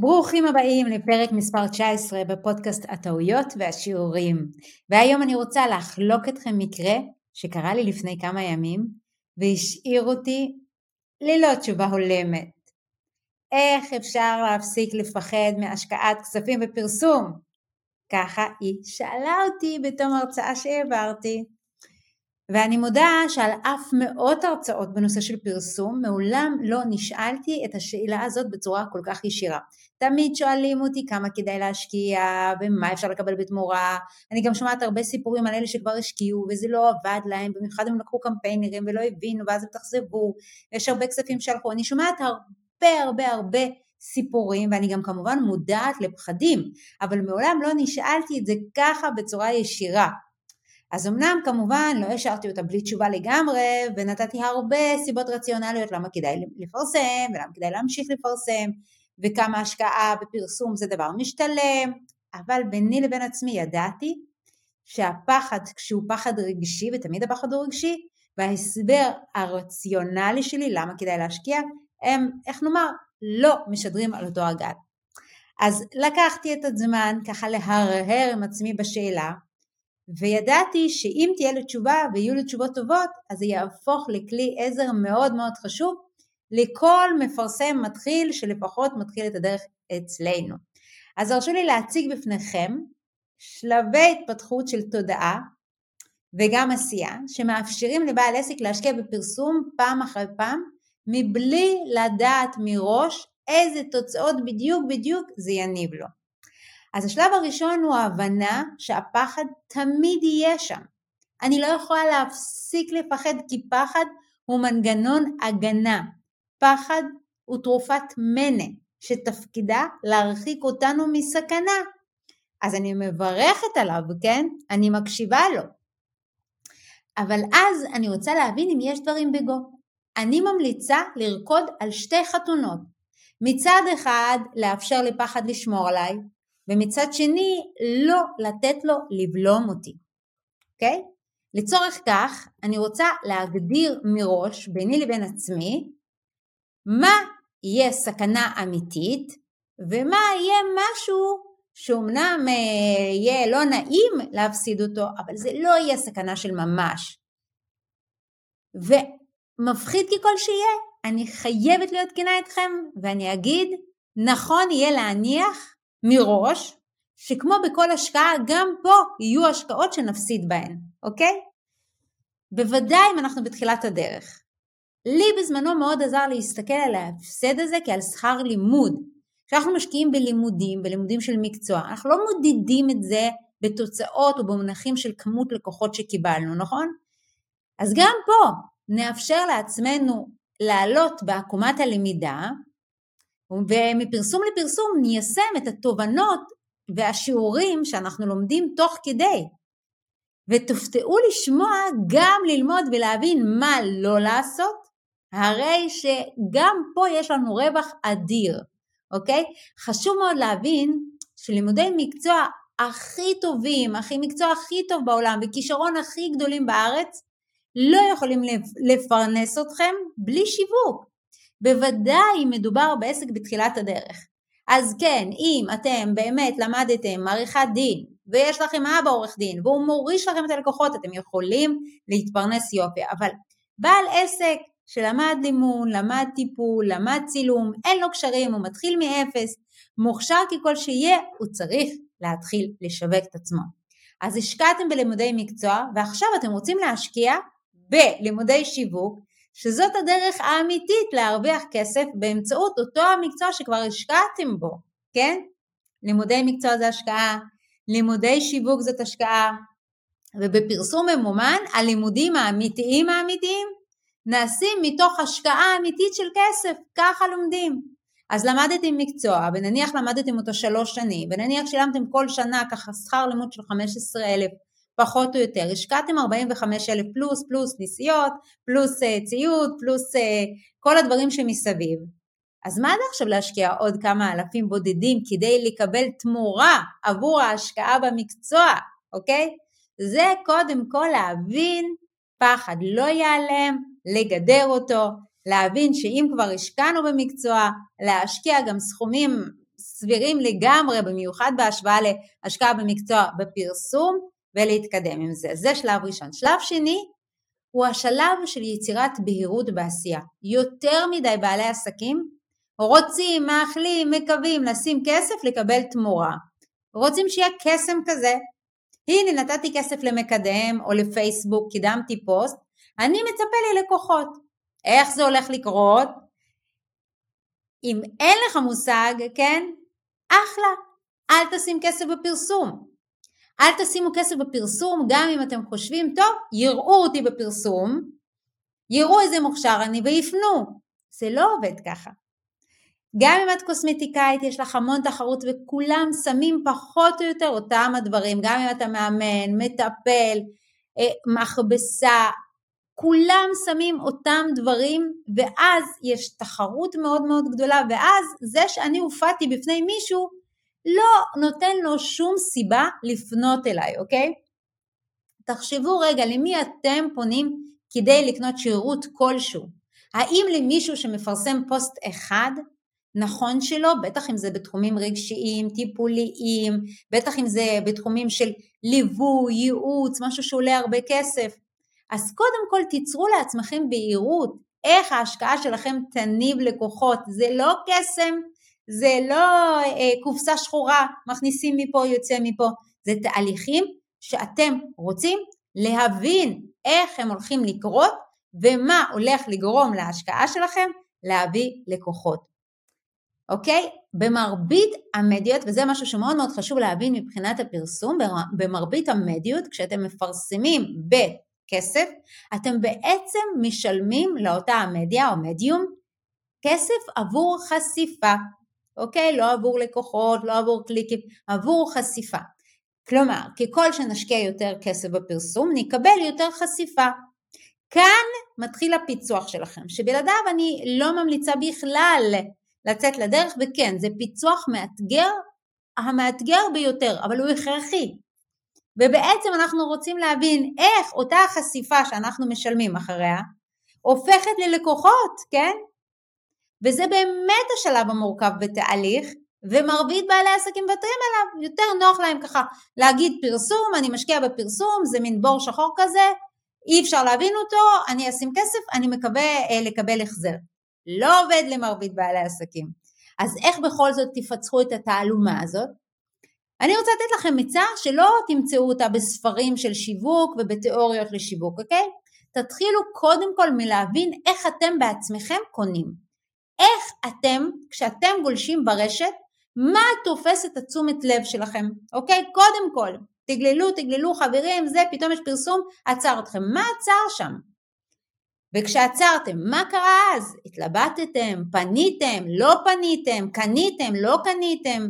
ברוכים הבאים לפרק מספר 19 בפודקאסט הטעויות והשיעורים. והיום אני רוצה לחלוק אתכם מקרה שקרה לי לפני כמה ימים והשאיר אותי ללא תשובה הולמת. איך אפשר להפסיק לפחד מהשקעת כספים ופרסום? ככה היא שאלה אותי בתום הרצאה שהעברתי. ואני מודה שעל אף מאות הרצאות בנושא של פרסום, מעולם לא נשאלתי את השאלה הזאת בצורה כל כך ישירה. תמיד שואלים אותי כמה כדאי להשקיע ומה אפשר לקבל בתמורה. אני גם שומעת הרבה סיפורים על אלה שכבר השקיעו וזה לא עבד להם, במיוחד הם לקחו קמפיינרים ולא הבינו ואז הם תחזבו, יש הרבה כספים שהלכו. אני שומעת הרבה הרבה הרבה סיפורים ואני גם כמובן מודעת לפחדים, אבל מעולם לא נשאלתי את זה ככה בצורה ישירה. אז אמנם כמובן לא השארתי אותה בלי תשובה לגמרי ונתתי הרבה סיבות רציונליות למה כדאי לפרסם ולמה כדאי להמשיך לפרסם וכמה השקעה בפרסום זה דבר משתלם, אבל ביני לבין עצמי ידעתי שהפחד כשהוא פחד רגשי ותמיד הפחד הוא רגשי וההסבר הרציונלי שלי למה כדאי להשקיע הם איך נאמר לא משדרים על אותו הגל. אז לקחתי את הזמן ככה להרהר עם עצמי בשאלה וידעתי שאם תהיה לו תשובה ויהיו לו תשובות טובות, אז זה יהפוך לכלי עזר מאוד מאוד חשוב לכל מפרסם מתחיל שלפחות מתחיל את הדרך אצלנו. אז הרשו לי להציג בפניכם שלבי התפתחות של תודעה וגם עשייה שמאפשרים לבעל עסק להשקיע בפרסום פעם אחרי פעם מבלי לדעת מראש איזה תוצאות בדיוק בדיוק זה יניב לו. אז השלב הראשון הוא ההבנה שהפחד תמיד יהיה שם. אני לא יכולה להפסיק לפחד כי פחד הוא מנגנון הגנה. פחד הוא תרופת מנע שתפקידה להרחיק אותנו מסכנה. אז אני מברכת עליו, כן? אני מקשיבה לו. אבל אז אני רוצה להבין אם יש דברים בגו. אני ממליצה לרקוד על שתי חתונות. מצד אחד לאפשר לפחד לשמור עליי, ומצד שני לא לתת לו לבלום אותי, אוקיי? Okay? לצורך כך אני רוצה להגדיר מראש ביני לבין עצמי מה יהיה סכנה אמיתית ומה יהיה משהו שאומנם אה, יהיה לא נעים להפסיד אותו, אבל זה לא יהיה סכנה של ממש. ומפחיד ככל שיהיה, אני חייבת להיות כנה איתכם ואני אגיד, נכון יהיה להניח מראש, שכמו בכל השקעה, גם פה יהיו השקעות שנפסיד בהן, אוקיי? בוודאי אם אנחנו בתחילת הדרך. לי בזמנו מאוד עזר להסתכל על ההפסד הזה כעל שכר לימוד. כשאנחנו משקיעים בלימודים, בלימודים של מקצוע, אנחנו לא מודדים את זה בתוצאות או במונחים של כמות לקוחות שקיבלנו, נכון? אז גם פה נאפשר לעצמנו לעלות בעקומת הלמידה ומפרסום לפרסום ניישם את התובנות והשיעורים שאנחנו לומדים תוך כדי. ותופתעו לשמוע גם ללמוד ולהבין מה לא לעשות, הרי שגם פה יש לנו רווח אדיר, אוקיי? חשוב מאוד להבין שלימודי מקצוע הכי טובים, הכי מקצוע הכי טוב בעולם וכישרון הכי גדולים בארץ, לא יכולים לפרנס אתכם בלי שיווק. בוודאי אם מדובר בעסק בתחילת הדרך. אז כן, אם אתם באמת למדתם עריכת דין ויש לכם אבא עורך דין והוא מוריש לכם את הלקוחות, אתם יכולים להתפרנס יופי, אבל בעל עסק שלמד לימון, למד טיפול, למד צילום, אין לו קשרים, הוא מתחיל מאפס, מוכשר ככל שיהיה, הוא צריך להתחיל לשווק את עצמו. אז השקעתם בלימודי מקצוע ועכשיו אתם רוצים להשקיע בלימודי שיווק שזאת הדרך האמיתית להרוויח כסף באמצעות אותו המקצוע שכבר השקעתם בו, כן? לימודי מקצוע זה השקעה, לימודי שיווק זאת השקעה, ובפרסום ממומן הלימודים האמיתיים האמיתיים נעשים מתוך השקעה אמיתית של כסף, ככה לומדים. אז למדתם מקצוע, ונניח למדתם אותו שלוש שנים, ונניח שילמתם כל שנה ככה שכר לימוד של 15,000 פחות או יותר. השקעתם 45 אלף פלוס, פלוס נסיעות, פלוס uh, ציוד, פלוס uh, כל הדברים שמסביב. אז מה זה עכשיו להשקיע עוד כמה אלפים בודדים כדי לקבל תמורה עבור ההשקעה במקצוע, אוקיי? זה קודם כל להבין, פחד לא ייעלם, לגדר אותו, להבין שאם כבר השקענו במקצוע, להשקיע גם סכומים סבירים לגמרי, במיוחד בהשוואה להשקעה במקצוע בפרסום ולהתקדם עם זה. זה שלב ראשון. שלב שני הוא השלב של יצירת בהירות בעשייה. יותר מדי בעלי עסקים רוצים, מאחלים, מקווים לשים כסף לקבל תמורה. רוצים שיהיה קסם כזה. הנה נתתי כסף למקדם או לפייסבוק, קידמתי פוסט, אני מצפה ללקוחות. איך זה הולך לקרות? אם אין לך מושג, כן? אחלה, אל תשים כסף בפרסום. אל תשימו כסף בפרסום גם אם אתם חושבים, טוב, יראו אותי בפרסום, יראו איזה מוכשר אני ויפנו. זה לא עובד ככה. גם אם את קוסמטיקאית, יש לך המון תחרות וכולם שמים פחות או יותר אותם הדברים, גם אם אתה מאמן, מטפל, אה, מכבסה, כולם שמים אותם דברים ואז יש תחרות מאוד מאוד גדולה ואז זה שאני הופעתי בפני מישהו לא נותן לו שום סיבה לפנות אליי, אוקיי? תחשבו רגע למי אתם פונים כדי לקנות שירות כלשהו. האם למישהו שמפרסם פוסט אחד נכון שלא, בטח אם זה בתחומים רגשיים, טיפוליים, בטח אם זה בתחומים של ליווי, ייעוץ, משהו שעולה הרבה כסף. אז קודם כל תיצרו לעצמכם בהירות איך ההשקעה שלכם תניב לקוחות, זה לא קסם, זה לא אה, קופסה שחורה, מכניסים מפה, יוצא מפה, זה תהליכים שאתם רוצים להבין איך הם הולכים לקרות ומה הולך לגרום להשקעה שלכם להביא לקוחות. אוקיי? במרבית המדיות, וזה משהו שמאוד מאוד חשוב להבין מבחינת הפרסום, במרבית המדיות, כשאתם מפרסמים בכסף, אתם בעצם משלמים לאותה המדיה או מדיום כסף עבור חשיפה, אוקיי? לא עבור לקוחות, לא עבור קליקים, עבור חשיפה. כלומר, ככל שנשקיע יותר כסף בפרסום, נקבל יותר חשיפה. כאן מתחיל הפיצוח שלכם, שבלעדיו אני לא ממליצה בכלל לצאת לדרך, וכן, זה פיצוח מאתגר, המאתגר ביותר, אבל הוא הכרחי. ובעצם אנחנו רוצים להבין איך אותה חשיפה שאנחנו משלמים אחריה, הופכת ללקוחות, כן? וזה באמת השלב המורכב בתהליך, ומרבית בעלי העסקים מוותרים עליו, יותר נוח להם ככה להגיד פרסום, אני משקיע בפרסום, זה מין בור שחור כזה, אי אפשר להבין אותו, אני אשים כסף, אני מקווה אה, לקבל החזר. לא עובד למרבית בעלי עסקים. אז איך בכל זאת תפצחו את התעלומה הזאת? אני רוצה לתת לכם עצה שלא תמצאו אותה בספרים של שיווק ובתיאוריות לשיווק, אוקיי? תתחילו קודם כל מלהבין איך אתם בעצמכם קונים. איך אתם, כשאתם גולשים ברשת, מה תופס את התשומת לב שלכם, אוקיי? קודם כל, תגללו, תגללו, חברים, זה, פתאום יש פרסום, עצר אתכם. מה עצר שם? וכשעצרתם, מה קרה אז? התלבטתם, פניתם, לא פניתם, קניתם, לא קניתם?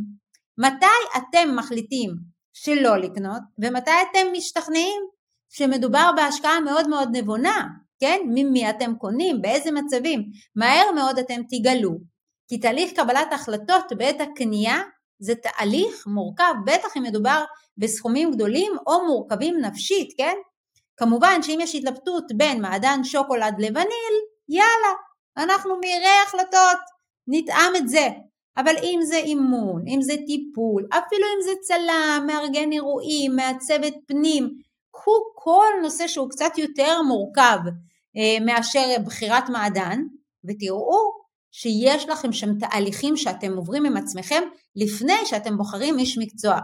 מתי אתם מחליטים שלא לקנות, ומתי אתם משתכנעים שמדובר בהשקעה מאוד מאוד נבונה, כן? ממי אתם קונים, באיזה מצבים? מהר מאוד אתם תגלו, כי תהליך קבלת החלטות בעת הקנייה זה תהליך מורכב, בטח אם מדובר בסכומים גדולים או מורכבים נפשית, כן? כמובן שאם יש התלבטות בין מעדן שוקולד לווניל, יאללה, אנחנו מהירי החלטות, נטעם את זה. אבל אם זה אימון, אם זה טיפול, אפילו אם זה צלם, מארגן אירועים, מעצבת פנים, קחו כל נושא שהוא קצת יותר מורכב אה, מאשר בחירת מעדן, ותראו שיש לכם שם תהליכים שאתם עוברים עם עצמכם לפני שאתם בוחרים איש מקצוע.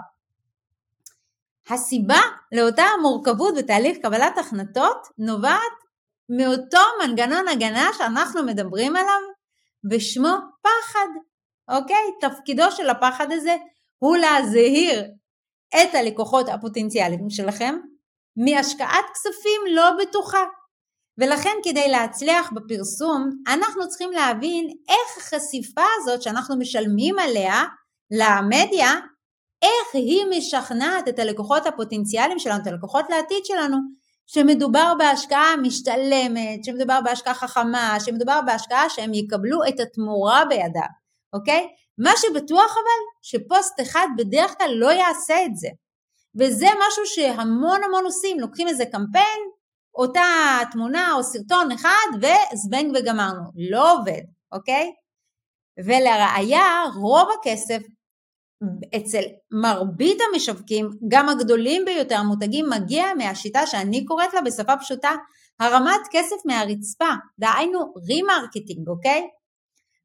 הסיבה לאותה המורכבות בתהליך קבלת החלטות נובעת מאותו מנגנון הגנה שאנחנו מדברים עליו ושמו פחד, אוקיי? תפקידו של הפחד הזה הוא להזהיר את הלקוחות הפוטנציאליים שלכם מהשקעת כספים לא בטוחה. ולכן כדי להצליח בפרסום אנחנו צריכים להבין איך החשיפה הזאת שאנחנו משלמים עליה למדיה איך היא משכנעת את הלקוחות הפוטנציאליים שלנו, את הלקוחות לעתיד שלנו, שמדובר בהשקעה משתלמת, שמדובר בהשקעה חכמה, שמדובר בהשקעה שהם יקבלו את התמורה בידה, אוקיי? מה שבטוח אבל, שפוסט אחד בדרך כלל לא יעשה את זה. וזה משהו שהמון המון עושים, לוקחים איזה קמפיין, אותה תמונה או סרטון אחד וזבנג וגמרנו, לא עובד, אוקיי? ולראיה רוב הכסף אצל מרבית המשווקים, גם הגדולים ביותר, המותגים, מגיע מהשיטה שאני קוראת לה בשפה פשוטה, הרמת כסף מהרצפה, דהיינו remarketing, אוקיי?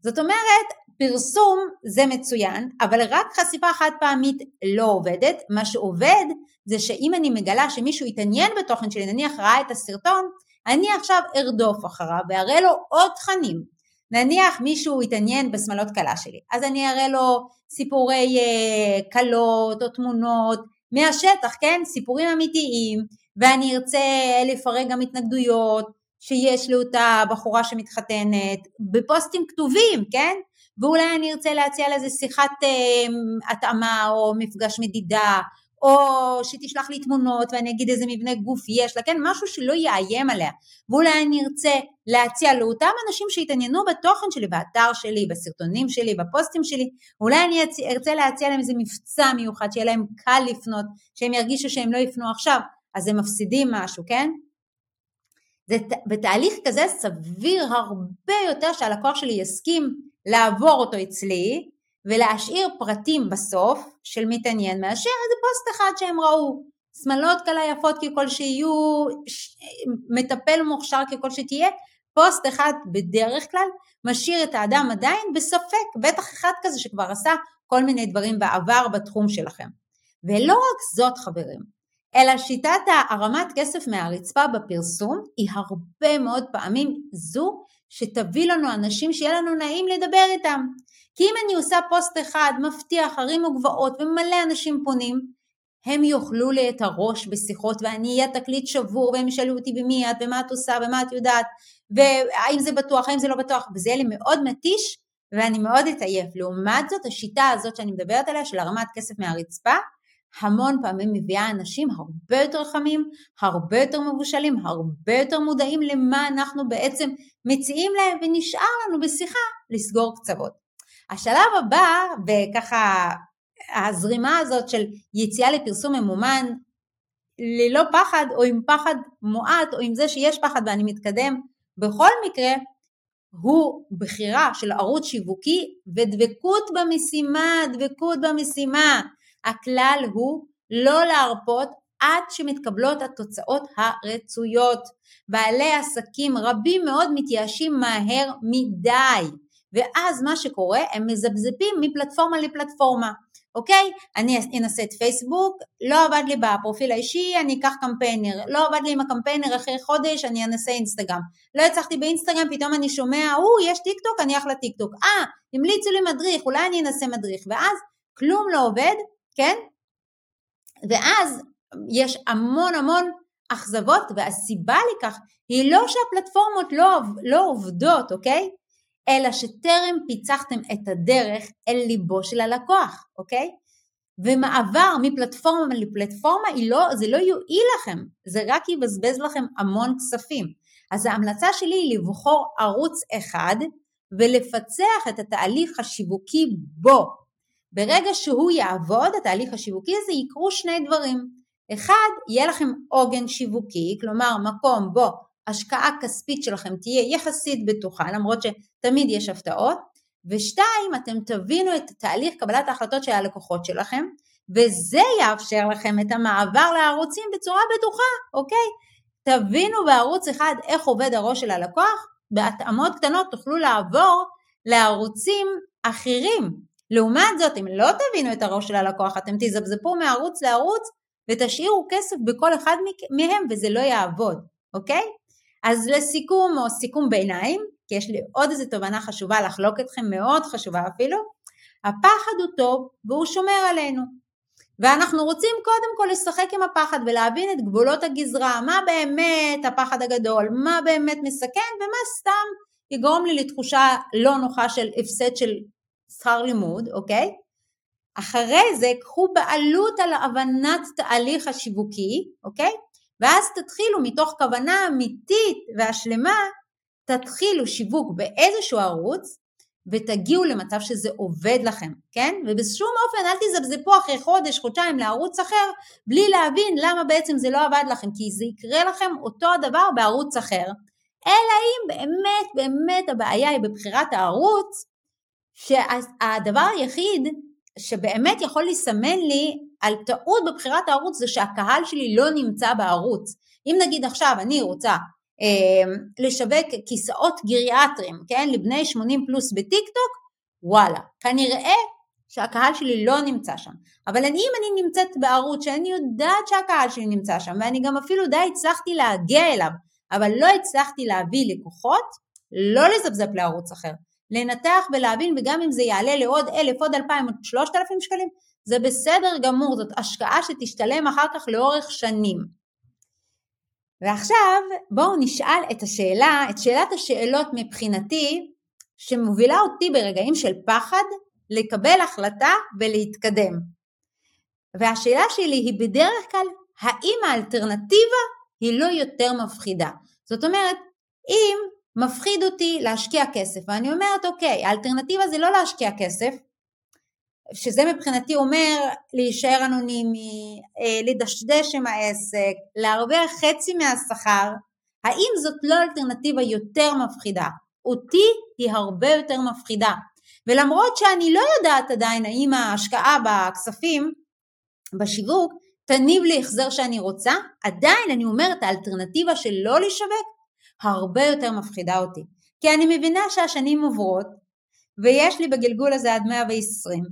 זאת אומרת, פרסום זה מצוין, אבל רק חשיפה חד פעמית לא עובדת. מה שעובד זה שאם אני מגלה שמישהו יתעניין בתוכן שלי, נניח ראה את הסרטון, אני עכשיו ארדוף אחריו ואראה לו עוד תכנים. נניח מישהו יתעניין בשמלות כלה שלי, אז אני אראה לו סיפורי uh, כלות או תמונות מהשטח, כן? סיפורים אמיתיים, ואני ארצה לפרק גם התנגדויות שיש לאותה בחורה שמתחתנת, בפוסטים כתובים, כן? ואולי אני ארצה להציע לזה שיחת uh, התאמה או מפגש מדידה או שתשלח לי תמונות ואני אגיד איזה מבנה גוף יש לה, כן, משהו שלא יאיים עליה. ואולי אני ארצה להציע לאותם אנשים שהתעניינו בתוכן שלי, באתר שלי, בסרטונים שלי, בפוסטים שלי, אולי אני ארצה להציע להם איזה מבצע מיוחד, שיהיה להם קל לפנות, שהם ירגישו שהם לא יפנו עכשיו, אז הם מפסידים משהו, כן? זה, בתהליך כזה סביר הרבה יותר שהלקוח שלי יסכים לעבור אותו אצלי, ולהשאיר פרטים בסוף של מתעניין מאשר איזה פוסט אחד שהם ראו. שמאלות כאלה יפות ככל שיהיו, מטפל מוכשר ככל שתהיה, פוסט אחד בדרך כלל משאיר את האדם עדיין בספק, בטח אחד כזה שכבר עשה כל מיני דברים בעבר בתחום שלכם. ולא רק זאת חברים, אלא שיטת הרמת כסף מהרצפה בפרסום היא הרבה מאוד פעמים זו שתביא לנו אנשים שיהיה לנו נעים לדבר איתם. כי אם אני עושה פוסט אחד, מבטיח, הרים וגבעות ומלא אנשים פונים, הם יאכלו לי את הראש בשיחות ואני אהיה תקליט שבור והם ישאלו אותי במי את? ומה את עושה? ומה את יודעת? והאם זה בטוח, האם זה לא בטוח, וזה יהיה לי מאוד מתיש ואני מאוד אתעייף. לעומת זאת, השיטה הזאת שאני מדברת עליה של הרמת כסף מהרצפה, המון פעמים מביאה אנשים הרבה יותר חמים, הרבה יותר מבושלים, הרבה יותר מודעים למה אנחנו בעצם מציעים להם ונשאר לנו בשיחה לסגור קצוות. השלב הבא, וככה הזרימה הזאת של יציאה לפרסום ממומן ללא פחד או עם פחד מועט או עם זה שיש פחד ואני מתקדם, בכל מקרה הוא בחירה של ערוץ שיווקי ודבקות במשימה, דבקות במשימה. הכלל הוא לא להרפות עד שמתקבלות התוצאות הרצויות. בעלי עסקים רבים מאוד מתייאשים מהר מדי. ואז מה שקורה, הם מזפזפים מפלטפורמה לפלטפורמה, אוקיי? אני אנסה את פייסבוק, לא עבד לי בפרופיל האישי, אני אקח קמפיינר, לא עבד לי עם הקמפיינר אחרי חודש, אני אנסה אינסטגרם. לא הצלחתי באינסטגרם, פתאום אני שומע, או, יש טיק טוק, אני אעלה טיק טוק. אה, המליצו לי מדריך, אולי אני אנסה מדריך. ואז כלום לא עובד, כן? ואז יש המון המון אכזבות, והסיבה לכך היא לא שהפלטפורמות לא, לא עובדות, אוקיי? אלא שטרם פיצחתם את הדרך אל ליבו של הלקוח, אוקיי? ומעבר מפלטפורמה לפלטפורמה לא, זה לא יועיל לכם, זה רק יבזבז לכם המון כספים. אז ההמלצה שלי היא לבחור ערוץ אחד ולפצח את התהליך השיווקי בו. ברגע שהוא יעבוד, התהליך השיווקי הזה, יקרו שני דברים. אחד, יהיה לכם עוגן שיווקי, כלומר מקום בו השקעה כספית שלכם תהיה יחסית בטוחה, למרות שתמיד יש הפתעות, ושתיים, אתם תבינו את תהליך קבלת ההחלטות של הלקוחות שלכם, וזה יאפשר לכם את המעבר לערוצים בצורה בטוחה, אוקיי? תבינו בערוץ אחד איך עובד הראש של הלקוח, בהתאמות קטנות תוכלו לעבור לערוצים אחרים. לעומת זאת, אם לא תבינו את הראש של הלקוח, אתם תזפזפו מערוץ לערוץ ותשאירו כסף בכל אחד מהם וזה לא יעבוד, אוקיי? אז לסיכום או סיכום ביניים, כי יש לי עוד איזו תובנה חשובה לחלוק אתכם, מאוד חשובה אפילו, הפחד הוא טוב והוא שומר עלינו. ואנחנו רוצים קודם כל לשחק עם הפחד ולהבין את גבולות הגזרה, מה באמת הפחד הגדול, מה באמת מסכן ומה סתם יגרום לי לתחושה לא נוחה של הפסד של שכר לימוד, אוקיי? אחרי זה קחו בעלות על הבנת תהליך השיווקי, אוקיי? ואז תתחילו מתוך כוונה אמיתית והשלמה, תתחילו שיווק באיזשהו ערוץ ותגיעו למצב שזה עובד לכם, כן? ובשום אופן אל תזבזפו אחרי חודש, חודשיים לערוץ אחר, בלי להבין למה בעצם זה לא עבד לכם, כי זה יקרה לכם אותו הדבר בערוץ אחר, אלא אם באמת באמת הבעיה היא בבחירת הערוץ, שהדבר היחיד שבאמת יכול לסמן לי על טעות בבחירת הערוץ זה שהקהל שלי לא נמצא בערוץ. אם נגיד עכשיו אני רוצה אה, לשווק כיסאות גריאטריים, כן, לבני 80 פלוס בטיק טוק, וואלה, כנראה שהקהל שלי לא נמצא שם. אבל אם אני נמצאת בערוץ שאני יודעת שהקהל שלי נמצא שם, ואני גם אפילו די הצלחתי להגיע אליו, אבל לא הצלחתי להביא לקוחות, לא לזפזפ לערוץ אחר. לנתח ולהבין, וגם אם זה יעלה לעוד אלף, עוד אלפיים, עוד שלושת אלפים שקלים, זה בסדר גמור, זאת השקעה שתשתלם אחר כך לאורך שנים. ועכשיו בואו נשאל את השאלה, את שאלת השאלות מבחינתי, שמובילה אותי ברגעים של פחד לקבל החלטה ולהתקדם. והשאלה שלי היא בדרך כלל, האם האלטרנטיבה היא לא יותר מפחידה? זאת אומרת, אם מפחיד אותי להשקיע כסף, ואני אומרת, אוקיי, האלטרנטיבה זה לא להשקיע כסף, שזה מבחינתי אומר להישאר אנונימי, אה, לדשדש עם העסק, להרוויח חצי מהשכר, האם זאת לא אלטרנטיבה יותר מפחידה? אותי היא הרבה יותר מפחידה. ולמרות שאני לא יודעת עדיין האם ההשקעה בכספים, בשיווק, תניב לי החזר שאני רוצה, עדיין אני אומרת האלטרנטיבה של לא לשווק הרבה יותר מפחידה אותי. כי אני מבינה שהשנים עוברות ויש לי בגלגול הזה עד 120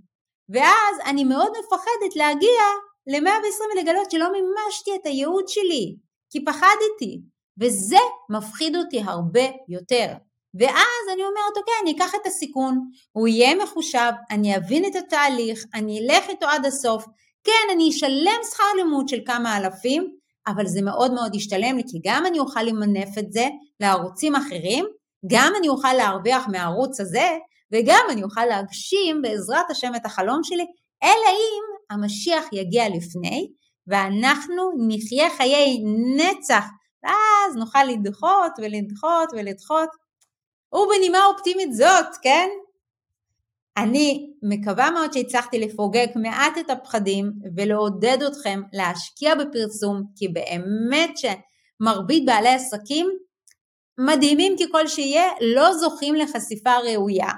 ואז אני מאוד מפחדת להגיע ל-120 ולגלות שלא מימשתי את הייעוד שלי כי פחדתי וזה מפחיד אותי הרבה יותר. ואז אני אומרת, אוקיי, אני אקח את הסיכון, הוא יהיה מחושב, אני אבין את התהליך, אני אלך איתו עד הסוף, כן, אני אשלם שכר לימוד של כמה אלפים, אבל זה מאוד מאוד ישתלם לי, כי גם אני אוכל למנף את זה לערוצים אחרים, גם אני אוכל להרוויח מהערוץ הזה, וגם אני אוכל להגשים בעזרת השם את החלום שלי, אלא אם המשיח יגיע לפני, ואנחנו נחיה חיי נצח, ואז נוכל לדחות ולדחות ולדחות. ובנימה אופטימית זאת, כן? אני מקווה מאוד שהצלחתי לפוגג מעט את הפחדים ולעודד אתכם להשקיע בפרסום, כי באמת שמרבית בעלי עסקים, מדהימים ככל שיהיה, לא זוכים לחשיפה ראויה.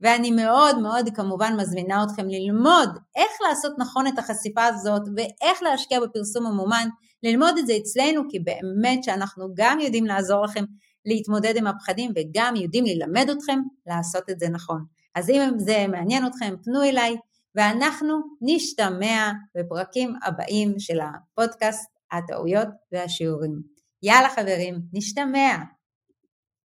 ואני מאוד מאוד כמובן מזמינה אתכם ללמוד איך לעשות נכון את החשיפה הזאת ואיך להשקיע בפרסום ממומן, ללמוד את זה אצלנו, כי באמת שאנחנו גם יודעים לעזור לכם להתמודד עם הפחדים וגם יודעים ללמד אתכם לעשות את זה נכון. אז אם זה מעניין אתכם, פנו אליי, ואנחנו נשתמע בפרקים הבאים של הפודקאסט הטעויות והשיעורים. יאללה חברים, נשתמע.